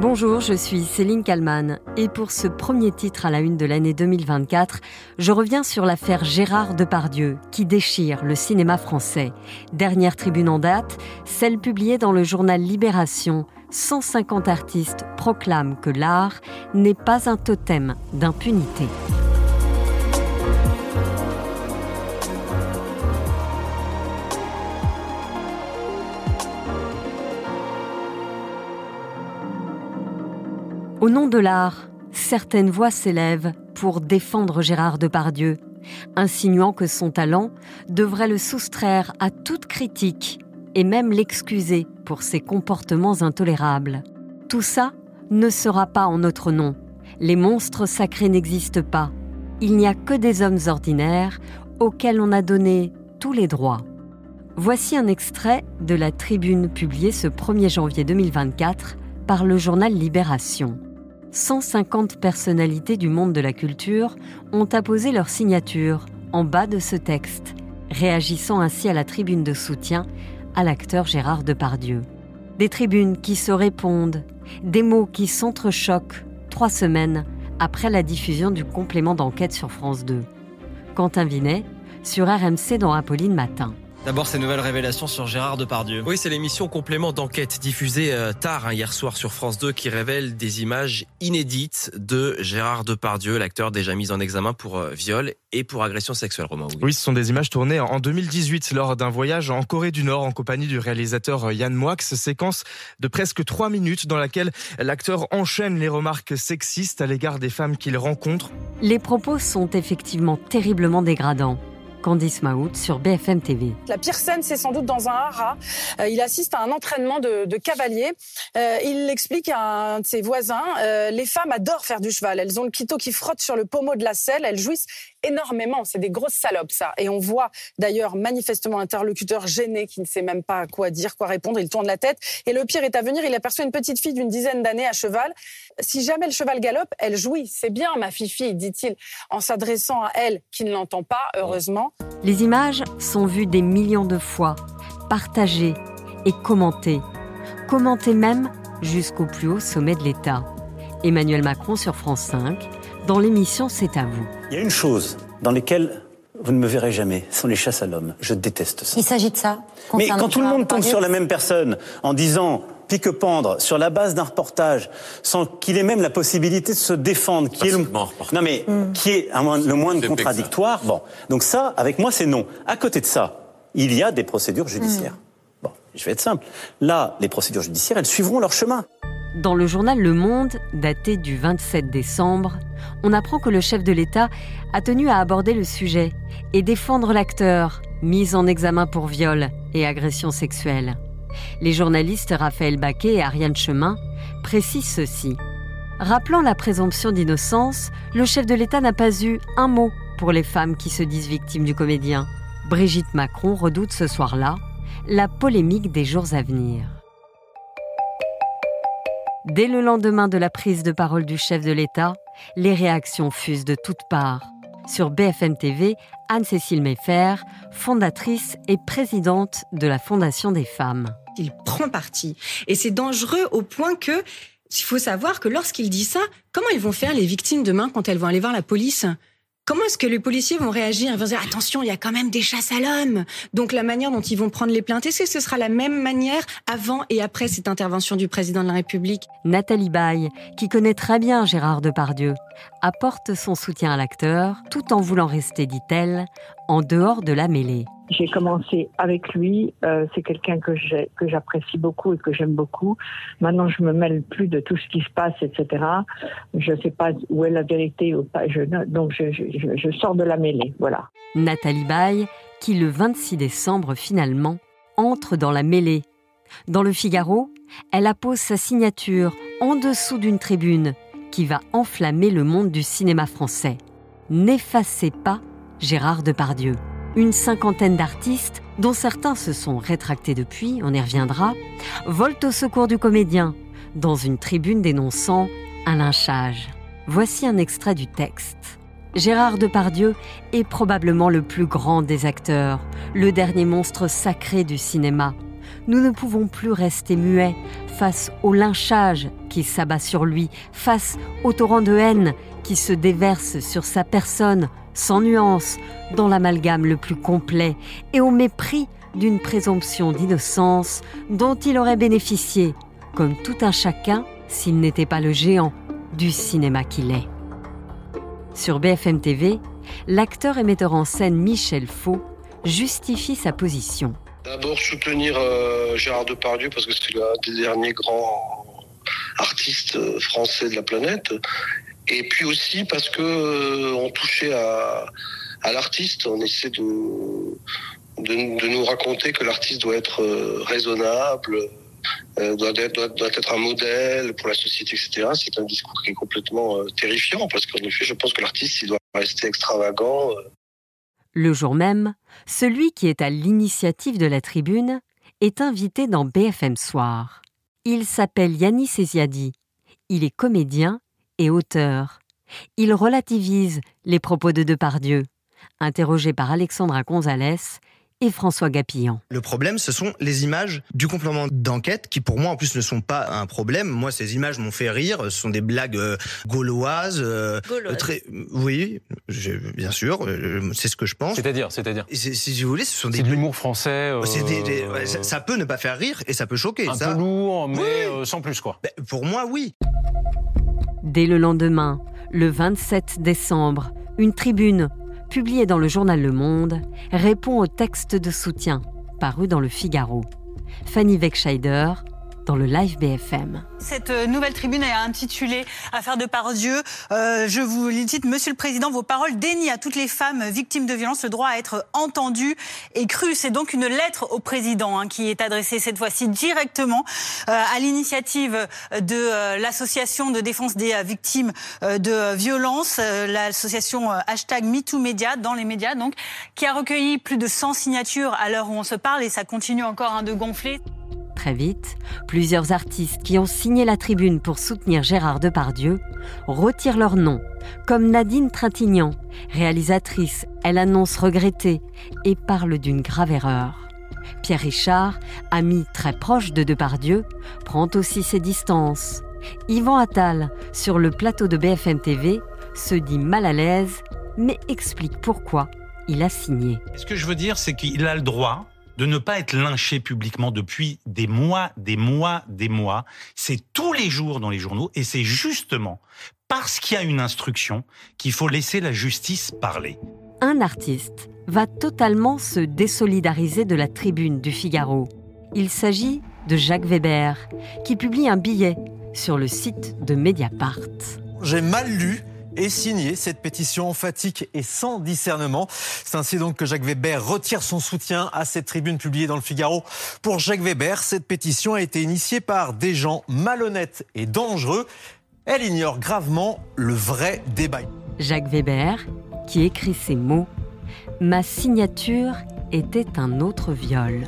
Bonjour, je suis Céline Kalman et pour ce premier titre à la une de l'année 2024, je reviens sur l'affaire Gérard Depardieu qui déchire le cinéma français. Dernière tribune en date, celle publiée dans le journal Libération. 150 artistes proclament que l'art n'est pas un totem d'impunité. Au nom de l'art, certaines voix s'élèvent pour défendre Gérard Depardieu, insinuant que son talent devrait le soustraire à toute critique et même l'excuser pour ses comportements intolérables. Tout ça ne sera pas en notre nom. Les monstres sacrés n'existent pas. Il n'y a que des hommes ordinaires auxquels on a donné tous les droits. Voici un extrait de la tribune publiée ce 1er janvier 2024 par le journal Libération. 150 personnalités du monde de la culture ont apposé leur signature en bas de ce texte, réagissant ainsi à la tribune de soutien à l'acteur Gérard Depardieu. Des tribunes qui se répondent, des mots qui s'entrechoquent trois semaines après la diffusion du complément d'enquête sur France 2. Quentin Vinet, sur RMC dans Apolline Matin. D'abord, ces nouvelles révélations sur Gérard Depardieu. Oui, c'est l'émission complément d'enquête diffusée euh, tard hein, hier soir sur France 2 qui révèle des images inédites de Gérard Depardieu, l'acteur déjà mis en examen pour euh, viol et pour agression sexuelle, Romain. Oui. ce sont des images tournées en 2018 lors d'un voyage en Corée du Nord en compagnie du réalisateur euh, Yann Moix. Séquence de presque trois minutes dans laquelle l'acteur enchaîne les remarques sexistes à l'égard des femmes qu'il rencontre. Les propos sont effectivement terriblement dégradants. Candice Maout sur BFM TV. La pire scène, c'est sans doute dans un haras. Euh, il assiste à un entraînement de, de cavalier. Euh, il explique à un de ses voisins euh, les femmes adorent faire du cheval. Elles ont le clito qui frotte sur le pommeau de la selle. Elles jouissent énormément. C'est des grosses salopes, ça. Et on voit d'ailleurs manifestement interlocuteur gêné qui ne sait même pas quoi dire, quoi répondre. Il tourne la tête. Et le pire est à venir. Il aperçoit une petite fille d'une dizaine d'années à cheval. Si jamais le cheval galope, elle jouit. C'est bien, ma fille, dit-il, en s'adressant à elle qui ne l'entend pas, heureusement. Les images sont vues des millions de fois, partagées et commentées. Commentées même jusqu'au plus haut sommet de l'État. Emmanuel Macron sur France 5, dans l'émission C'est à vous. Il y a une chose dans laquelle vous ne me verrez jamais, ce sont les chasses à l'homme. Je déteste ça. Il s'agit de ça. Mais quand tout le monde tombe sur la même personne en disant pique-pendre sur la base d'un reportage sans qu'il ait même la possibilité de se défendre, qui est le, non mais mm. qui est le moins contradictoire. Bon, donc ça, avec moi, c'est non. À côté de ça, il y a des procédures judiciaires. Mm. Bon, je vais être simple. Là, les procédures judiciaires, elles suivront leur chemin. Dans le journal Le Monde, daté du 27 décembre, on apprend que le chef de l'État a tenu à aborder le sujet et défendre l'acteur, mis en examen pour viol et agression sexuelle. Les journalistes Raphaël Baquet et Ariane Chemin précisent ceci. Rappelant la présomption d'innocence, le chef de l'État n'a pas eu un mot pour les femmes qui se disent victimes du comédien. Brigitte Macron redoute ce soir-là la polémique des jours à venir. Dès le lendemain de la prise de parole du chef de l'État, les réactions fusent de toutes parts. Sur BFM TV, Anne-Cécile Meffer, fondatrice et présidente de la Fondation des femmes. Il prend parti. Et c'est dangereux au point que, il faut savoir que lorsqu'il dit ça, comment ils vont faire les victimes demain quand elles vont aller voir la police? Comment est-ce que les policiers vont réagir? Ils vont dire attention, il y a quand même des chasses à l'homme. Donc la manière dont ils vont prendre les plaintes, est-ce que ce sera la même manière avant et après cette intervention du président de la République? Nathalie Baye, qui connaît très bien Gérard Depardieu, apporte son soutien à l'acteur tout en voulant rester, dit-elle, en dehors de la mêlée. J'ai commencé avec lui. Euh, c'est quelqu'un que j'apprécie beaucoup et que j'aime beaucoup. Maintenant, je me mêle plus de tout ce qui se passe, etc. Je ne sais pas où est la vérité donc, je, sors de la mêlée. Voilà. Nathalie Baye, qui le 26 décembre finalement entre dans la mêlée. Dans le Figaro, elle appose sa signature en dessous d'une tribune qui va enflammer le monde du cinéma français. N'effacez pas Gérard Depardieu une cinquantaine d'artistes, dont certains se sont rétractés depuis, on y reviendra, volent au secours du comédien, dans une tribune dénonçant un lynchage. Voici un extrait du texte. Gérard Depardieu est probablement le plus grand des acteurs, le dernier monstre sacré du cinéma. Nous ne pouvons plus rester muets face au lynchage qui s'abat sur lui, face au torrent de haine qui se déverse sur sa personne, sans nuance, dans l'amalgame le plus complet, et au mépris d'une présomption d'innocence dont il aurait bénéficié, comme tout un chacun, s'il n'était pas le géant du cinéma qu'il est. Sur BFM TV, l'acteur et metteur en scène Michel Faux justifie sa position. D'abord soutenir euh, Gérard Depardieu parce que c'est l'un des derniers grands artistes euh, français de la planète. Et puis aussi parce que euh, on touchait à, l'artiste, on essaie de, de, nous raconter que l'artiste doit être raisonnable, doit, être, doit, doit, être un modèle pour la société, etc. C'est un discours qui est complètement terrifiant parce qu'en effet, je pense que l'artiste, il doit rester extravagant. Le jour même, celui qui est à l'initiative de la tribune est invité dans BFM Soir. Il s'appelle Yannis Eziadi. Il est comédien et auteur. Il relativise les propos de Depardieu. Interrogé par Alexandra Gonzalez, et François Gapillan. Le problème, ce sont les images du complément d'enquête qui, pour moi, en plus, ne sont pas un problème. Moi, ces images m'ont fait rire. Ce sont des blagues euh, gauloises. Euh, très, oui, je, bien sûr, euh, c'est ce que je pense. C'est-à-dire, c'est-à-dire. Si vous voulez, ce sont des. de l'humour français. Euh, des, des, ouais, ça, ça, peut ne pas faire rire et ça peut choquer. Un ça. peu lourd, mais oui. sans plus, quoi. Ben, pour moi, oui. Dès le lendemain, le 27 décembre, une tribune publié dans le journal Le Monde, répond au texte de soutien paru dans le Figaro. Fanny Weckscheider, dans le live BFM. Cette euh, nouvelle tribune est intitulée Affaire de Pardieu. Euh, je vous le Monsieur le Président, vos paroles dénient à toutes les femmes victimes de violences le droit à être entendues et crues. C'est donc une lettre au Président hein, qui est adressée cette fois-ci directement euh, à l'initiative de euh, l'association de défense des euh, victimes de violences, l'association hashtag MeTooMedia dans les médias, donc, qui a recueilli plus de 100 signatures à l'heure où on se parle et ça continue encore hein, de gonfler. Très vite, plusieurs artistes qui ont signé la tribune pour soutenir Gérard Depardieu retirent leur nom, comme Nadine Trintignant, réalisatrice, elle annonce regretter et parle d'une grave erreur. Pierre Richard, ami très proche de Depardieu, prend aussi ses distances. Yvan Attal, sur le plateau de BFM TV, se dit mal à l'aise, mais explique pourquoi il a signé. Ce que je veux dire, c'est qu'il a le droit de ne pas être lynché publiquement depuis des mois, des mois, des mois. C'est tous les jours dans les journaux et c'est justement parce qu'il y a une instruction qu'il faut laisser la justice parler. Un artiste va totalement se désolidariser de la tribune du Figaro. Il s'agit de Jacques Weber, qui publie un billet sur le site de Mediapart. J'ai mal lu et signé cette pétition emphatique et sans discernement. C'est ainsi donc que Jacques Weber retire son soutien à cette tribune publiée dans le Figaro. Pour Jacques Weber, cette pétition a été initiée par des gens malhonnêtes et dangereux. Elle ignore gravement le vrai débat. Jacques Weber, qui écrit ces mots Ma signature était un autre viol.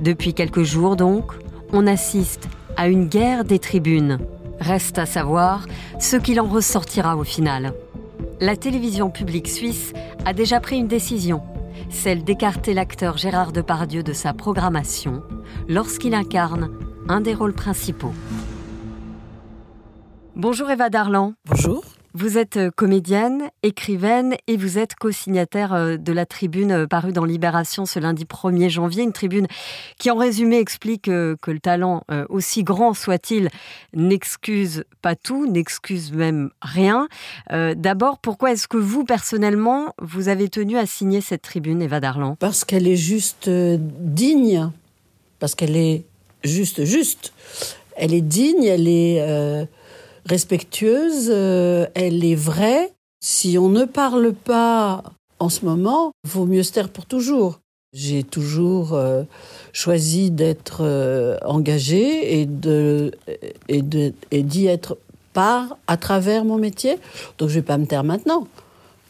Depuis quelques jours donc, on assiste à une guerre des tribunes. Reste à savoir ce qu'il en ressortira au final. La télévision publique suisse a déjà pris une décision, celle d'écarter l'acteur Gérard Depardieu de sa programmation lorsqu'il incarne un des rôles principaux. Bonjour Eva Darlan. Bonjour. Vous êtes comédienne, écrivaine et vous êtes co-signataire de la tribune parue dans Libération ce lundi 1er janvier. Une tribune qui, en résumé, explique que le talent, aussi grand soit-il, n'excuse pas tout, n'excuse même rien. D'abord, pourquoi est-ce que vous, personnellement, vous avez tenu à signer cette tribune, Eva Darlan? Parce qu'elle est juste digne, parce qu'elle est juste juste. Elle est digne, elle est... Euh respectueuse, euh, elle est vraie. Si on ne parle pas en ce moment, vaut mieux se taire pour toujours. J'ai toujours euh, choisi d'être euh, engagée et de et de et d'y être par à travers mon métier. Donc je vais pas me taire maintenant.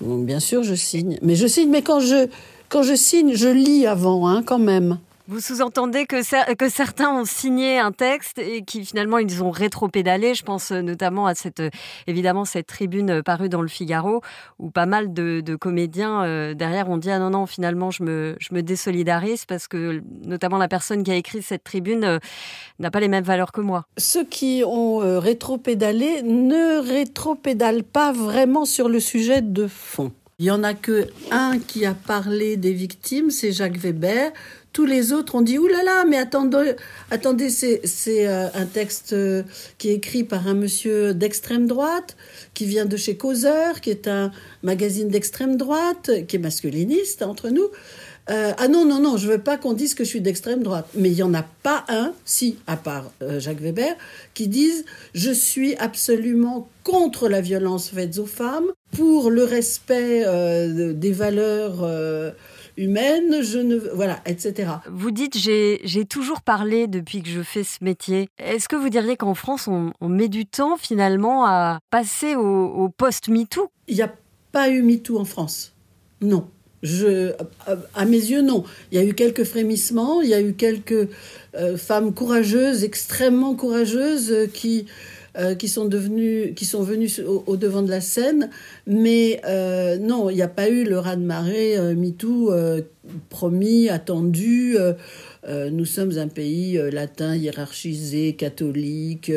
Donc, bien sûr, je signe, mais je signe. Mais quand je quand je signe, je lis avant, hein, quand même. Vous sous-entendez que, certains ont signé un texte et qui finalement ils ont rétro-pédalé. Je pense notamment à cette, évidemment, cette tribune parue dans le Figaro où pas mal de, comédiens euh, derrière ont dit ah non non finalement je me, je me désolidarise parce que notamment la personne qui a écrit cette tribune euh, n'a pas les mêmes valeurs que moi. Ceux qui ont euh, rétro-pédalé ne rétro-pédalent pas vraiment sur le sujet de fond. Il y en a que un qui a parlé des victimes, c'est Jacques Weber. Tous les autres ont dit Ouh là là, mais attendez, attendez c'est, euh, un texte euh, qui est écrit par un monsieur d'extrême droite, qui vient de chez Causeur, qui est un magazine d'extrême droite, qui est masculiniste entre nous. Euh, ah non, non, non, je veux pas qu'on dise que je suis d'extrême droite. Mais il n'y en a pas un, si, à part Jacques Weber, qui dise je suis absolument contre la violence faite aux femmes, pour le respect des valeurs humaines, je ne, voilà, etc. Vous dites j'ai toujours parlé depuis que je fais ce métier. Est-ce que vous diriez qu'en France on, met du temps finalement à passer au, au post-MeToo? Il n'y a pas eu MeToo en France. Non. Je, à mes yeux, non. Il y a eu quelques frémissements, il y a eu quelques euh, femmes courageuses, extrêmement courageuses, euh, qui, euh, qui sont devenues, qui sont venues au, devant de la scène. Mais non, il n'y a pas eu le raz-de-marée MeToo promis, attendu. nous sommes un pays latin, hiérarchisé, catholique,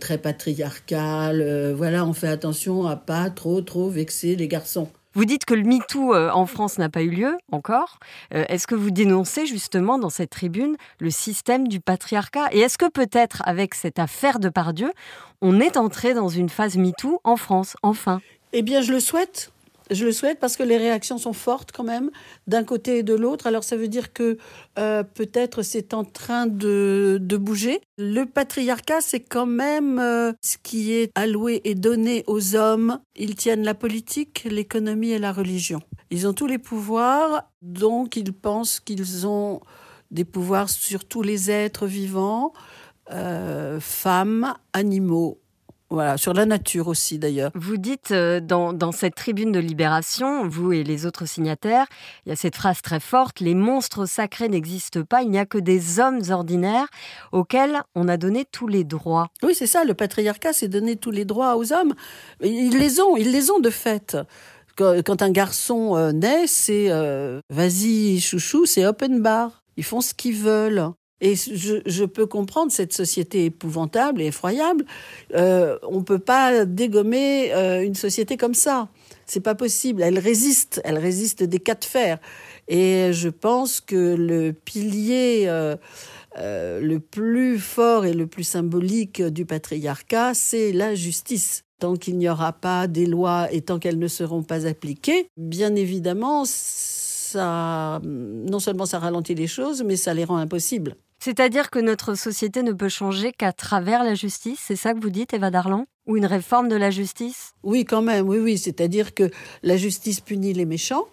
très patriarcal. voilà, on fait attention à pas trop, trop vexer les garçons. Vous dites que le MeToo euh, en France n'a pas eu lieu encore. Euh, est-ce que vous dénoncez justement dans cette tribune le système du patriarcat? Et est-ce que peut-être avec cette affaire de Pardieu, on est entré dans une phase MeToo en France, enfin Eh bien, je le souhaite. Je le souhaite parce que les réactions sont fortes quand même, d'un côté et de l'autre. Alors ça veut dire que euh, peut-être c'est en train de, bouger. Le patriarcat, c'est quand même euh, ce qui est alloué et donné aux hommes. Ils tiennent la politique, l'économie et la religion. Ils ont tous les pouvoirs, donc ils pensent qu'ils ont des pouvoirs sur tous les êtres vivants, euh, femmes, animaux voilà, sur la nature aussi d'ailleurs. Vous dites euh, dans, cette tribune de libération, vous et les autres signataires, il y a cette phrase très forte, les monstres sacrés n'existent pas, il n'y a que des hommes ordinaires auxquels on a donné tous les droits. Oui, c'est ça, le patriarcat, c'est donner tous les droits aux hommes. Ils les ont, ils les ont de fait. Quand un garçon euh, naît, c'est euh, vas-y chouchou, c'est open bar. Ils font ce qu'ils veulent. Et je, peux comprendre cette société épouvantable et effroyable. Euh, on ne peut pas dégommer euh, une société comme ça. C'est pas possible. Elle résiste. Elle résiste des cas de fer. Et je pense que le pilier euh, le plus fort et le plus symbolique du patriarcat, c'est la justice. Tant qu'il n'y aura pas des lois et tant qu'elles ne seront pas appliquées, bien évidemment, non seulement ça ralentit les choses, mais ça les rend impossibles. C'est-à-dire que notre société ne peut changer qu'à travers la justice, c'est ça que vous dites, Eva Darlan? Ou une réforme de la justice? Oui, quand même, oui, oui. C'est-à-dire que la justice punit les méchants,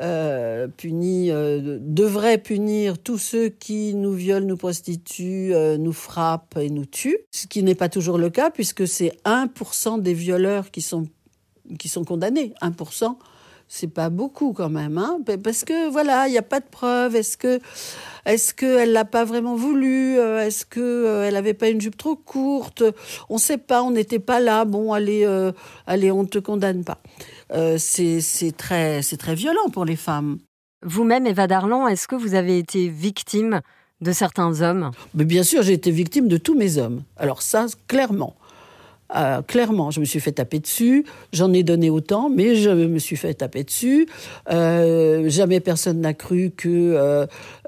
euh, punit, euh, devrait punir tous ceux qui nous violent, nous prostituent, euh, nous frappent et nous tuent, ce qui n'est pas toujours le cas puisque c'est 1% des violeurs qui sont, qui sont condamnés, 1% c'est pas beaucoup quand même, hein parce que voilà, il n'y a pas de preuves. Est-ce que, est-ce qu'elle l'a pas vraiment voulu euh, Est-ce que euh, elle avait pas une jupe trop courte? On ne sait pas, on n'était pas là. Bon, allez, euh, allez, on te condamne pas. c'est très, c'est très violent pour les femmes. Vous-même, Eva Darlan, est-ce que vous avez été victime de certains hommes? Mais Bien sûr, j'ai été victime de tous mes hommes. Alors ça, clairement. Euh, clairement, je me suis fait taper dessus. J'en ai donné autant, mais je me suis fait taper dessus. Euh, jamais personne n'a cru que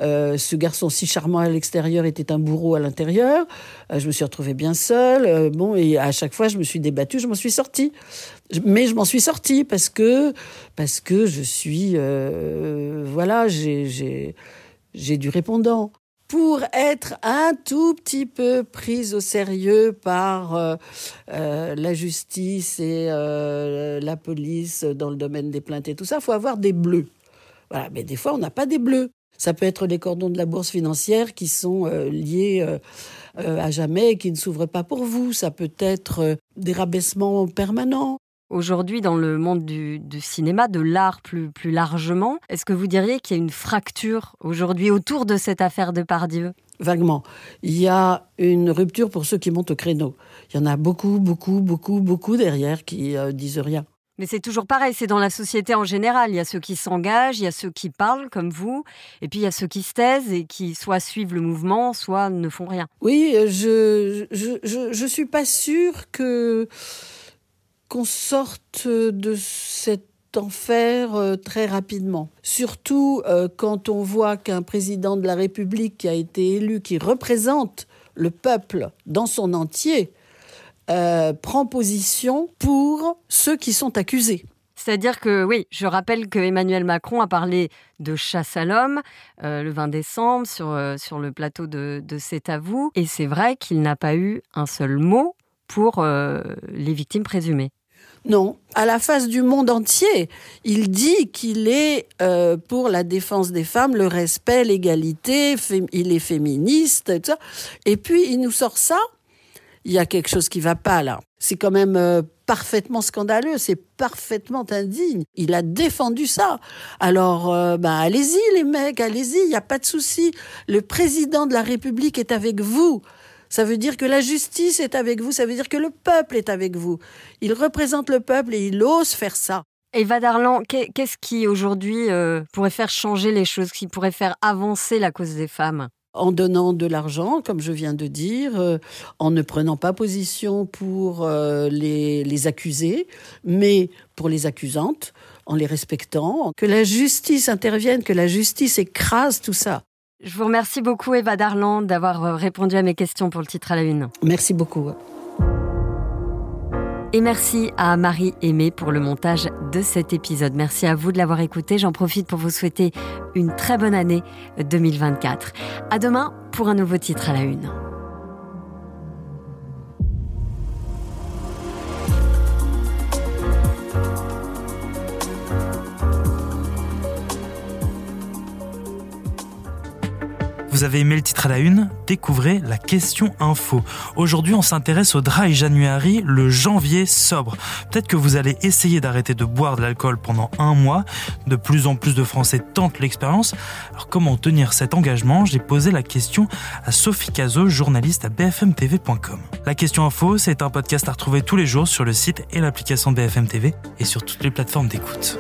euh, ce garçon si charmant à l'extérieur était un bourreau à l'intérieur. je me suis retrouvée bien seule. bon, et à chaque fois, je me suis débattue, je m'en suis sortie. Mais je m'en suis sortie parce que parce que je suis voilà, j'ai j'ai du répondant pour être un tout petit peu prise au sérieux par euh, euh, la justice et euh, la police dans le domaine des plaintes et tout ça, faut avoir des bleus. Voilà, mais des fois, on n'a pas des bleus. Ça peut être les cordons de la bourse financière qui sont liés à jamais et qui ne s'ouvrent pas pour vous. Ça peut être des rabaissements permanents. Aujourd'hui dans le monde du, cinéma, de l'art plus, plus largement. Est-ce que vous diriez qu'il y a une fracture aujourd'hui autour de cette affaire de Pardieu? Vaguement. Il y a une rupture pour ceux qui montent au créneau. Il y en a beaucoup, beaucoup, beaucoup, beaucoup derrière qui euh, disent rien. Mais c'est toujours pareil, c'est dans la société en général. Il y a ceux qui s'engagent, il y a ceux qui parlent comme vous, et puis il y a ceux qui se taisent et qui soit suivent le mouvement, soit ne font rien. Oui, euh, je je, je, je suis pas sûre que qu'on sorte de cet enfer euh, très rapidement. Surtout euh, quand on voit qu'un président de la République qui a été élu, qui représente le peuple dans son entier, euh, prend position pour ceux qui sont accusés. C'est-à-dire que, oui, je rappelle que Emmanuel Macron a parlé de chasse à l'homme le 20 décembre sur, sur le plateau de, de C'est à vous. Et c'est vrai qu'il n'a pas eu un seul mot pour les victimes présumées. Non, à la face du monde entier, il dit qu'il est euh, pour la défense des femmes, le respect, l'égalité, il est féministe, et tout ça. Et puis il nous sort ça. Il y a quelque chose qui va pas là. C'est quand même euh, parfaitement scandaleux, c'est parfaitement indigne. Il a défendu ça. Alors, euh, bah, allez-y les mecs, allez-y, il n'y a pas de souci. Le président de la République est avec vous. Ça veut dire que la justice est avec vous, ça veut dire que le peuple est avec vous. Il représente le peuple et il ose faire ça. Eva Darlan, qu'est-ce qui aujourd'hui euh, pourrait faire changer les choses, qui pourrait faire avancer la cause des femmes? En donnant de l'argent, comme je viens de dire, euh, en ne prenant pas position pour euh, les, les accusés, mais pour les accusantes, en les respectant, que la justice intervienne, que la justice écrase tout ça. Je vous remercie beaucoup, Eva Darland, d'avoir euh, répondu à mes questions pour le titre à la une. Merci beaucoup. Et merci à Marie Aimée pour le montage de cet épisode. Merci à vous de l'avoir écouté. J'en profite pour vous souhaiter une très bonne année 2024. À demain pour un nouveau titre à la une. Vous avez aimé le titre à la une? Découvrez la question info. Aujourd'hui, on s'intéresse au dry January, le janvier sobre. Peut-être que vous allez essayer d'arrêter de boire de l'alcool pendant un mois. De plus en plus de Français tentent l'expérience. Alors comment tenir cet engagement? J'ai posé la question à Sophie Cazot, journaliste à bfmtv.com. La question info, c'est un podcast à retrouver tous les jours sur le site et l'application BFM TV et sur toutes les plateformes d'écoute.